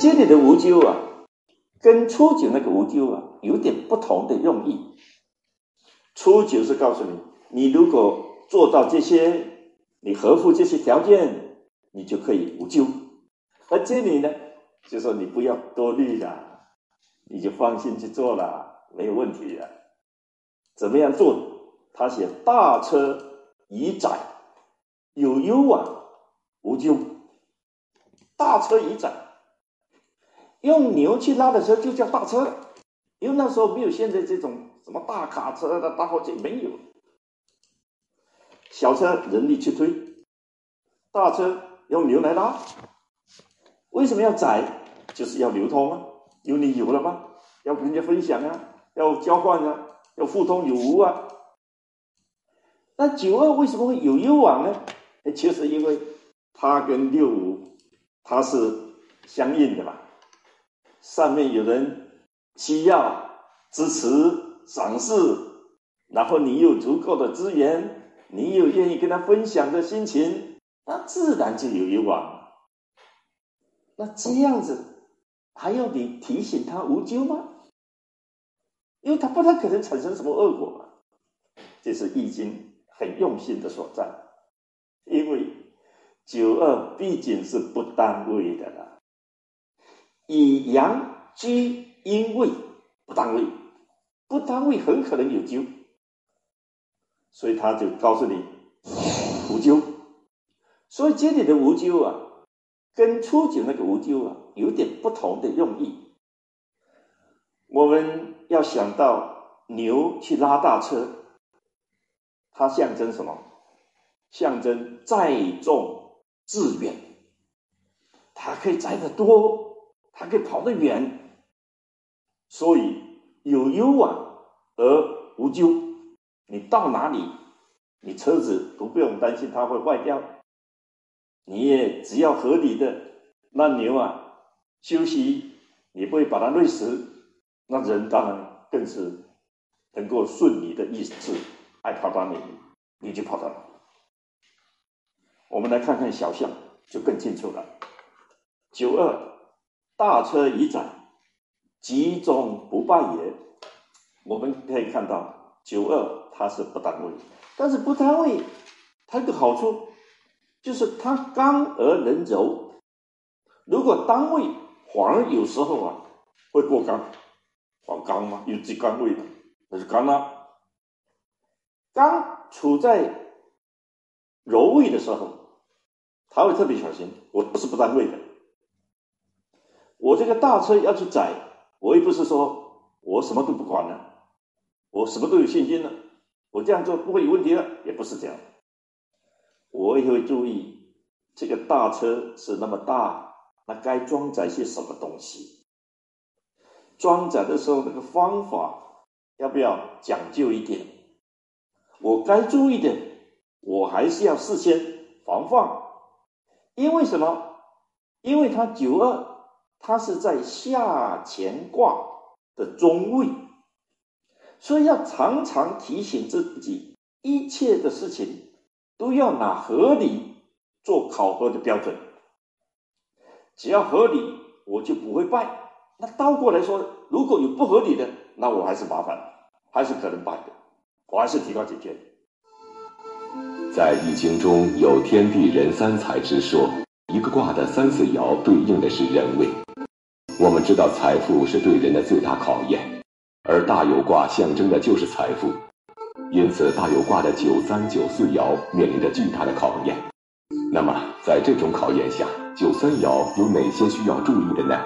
这里的无咎啊，跟初九那个无咎啊，有点不同的用意。初九是告诉你，你如果做到这些，你合乎这些条件，你就可以无咎。而这里呢，就说你不要多虑了，你就放心去做了，没有问题的。怎么样做？他写大车已载，有忧往，无咎。大车已载。用牛去拉的车就叫大车，因为那时候没有现在这种什么大卡车的大货车没有，小车人力去推，大车用牛来拉。为什么要载？就是要流通啊，有你有了吗？要跟人家分享啊，要交换啊，要互通有无啊。那九二为什么会有攸往呢？其实因为它跟六五它是相应的嘛。上面有人需要支持、赏识，然后你有足够的资源，你有愿意跟他分享的心情，那自然就有一往。那这样子还要你提醒他无咎吗？因为他不太可能产生什么恶果嘛。这是易经很用心的所在，因为九二毕竟是不单位的了。以阳居阴位不单位，不单位很可能有咎，所以他就告诉你无咎。所以这里的无咎啊，跟初九那个无咎啊有点不同的用意。我们要想到牛去拉大车，它象征什么？象征载重致远，它可以载得多。它可以跑得远，所以有忧啊而无咎。你到哪里，你车子都不用担心它会坏掉，你也只要合理的让牛啊休息，你不会把它累死，那人当然更是能够顺你的意志，爱跑到哪里你就跑到哪。我们来看看小象，就更清楚了。九二。大车已载，集中不败也。我们可以看到九二它是不单位，但是不单位它有个好处，就是它刚而能柔。如果单位反而有时候啊会过刚，黄刚嘛，有极刚位的，那是刚啊。刚处在柔位的时候，他会特别小心。我不是不单位的。我这个大车要去载，我也不是说我什么都不管了，我什么都有信心了，我这样做不会有问题了，也不是这样。我也会注意这个大车是那么大，那该装载些什么东西？装载的时候那个方法要不要讲究一点？我该注意的，我还是要事先防范，因为什么？因为它九二。它是在下乾卦的中位，所以要常常提醒自己，一切的事情都要拿合理做考核的标准。只要合理，我就不会败。那倒过来说，如果有不合理的，那我还是麻烦，还是可能败的，我还是提高警觉。在易经中有天地人三才之说，一个卦的三四爻对应的是人位。我们知道财富是对人的最大考验，而大有卦象征的就是财富，因此大有卦的九三九四爻面临着巨大的考验。那么，在这种考验下，九三爻有哪些需要注意的呢？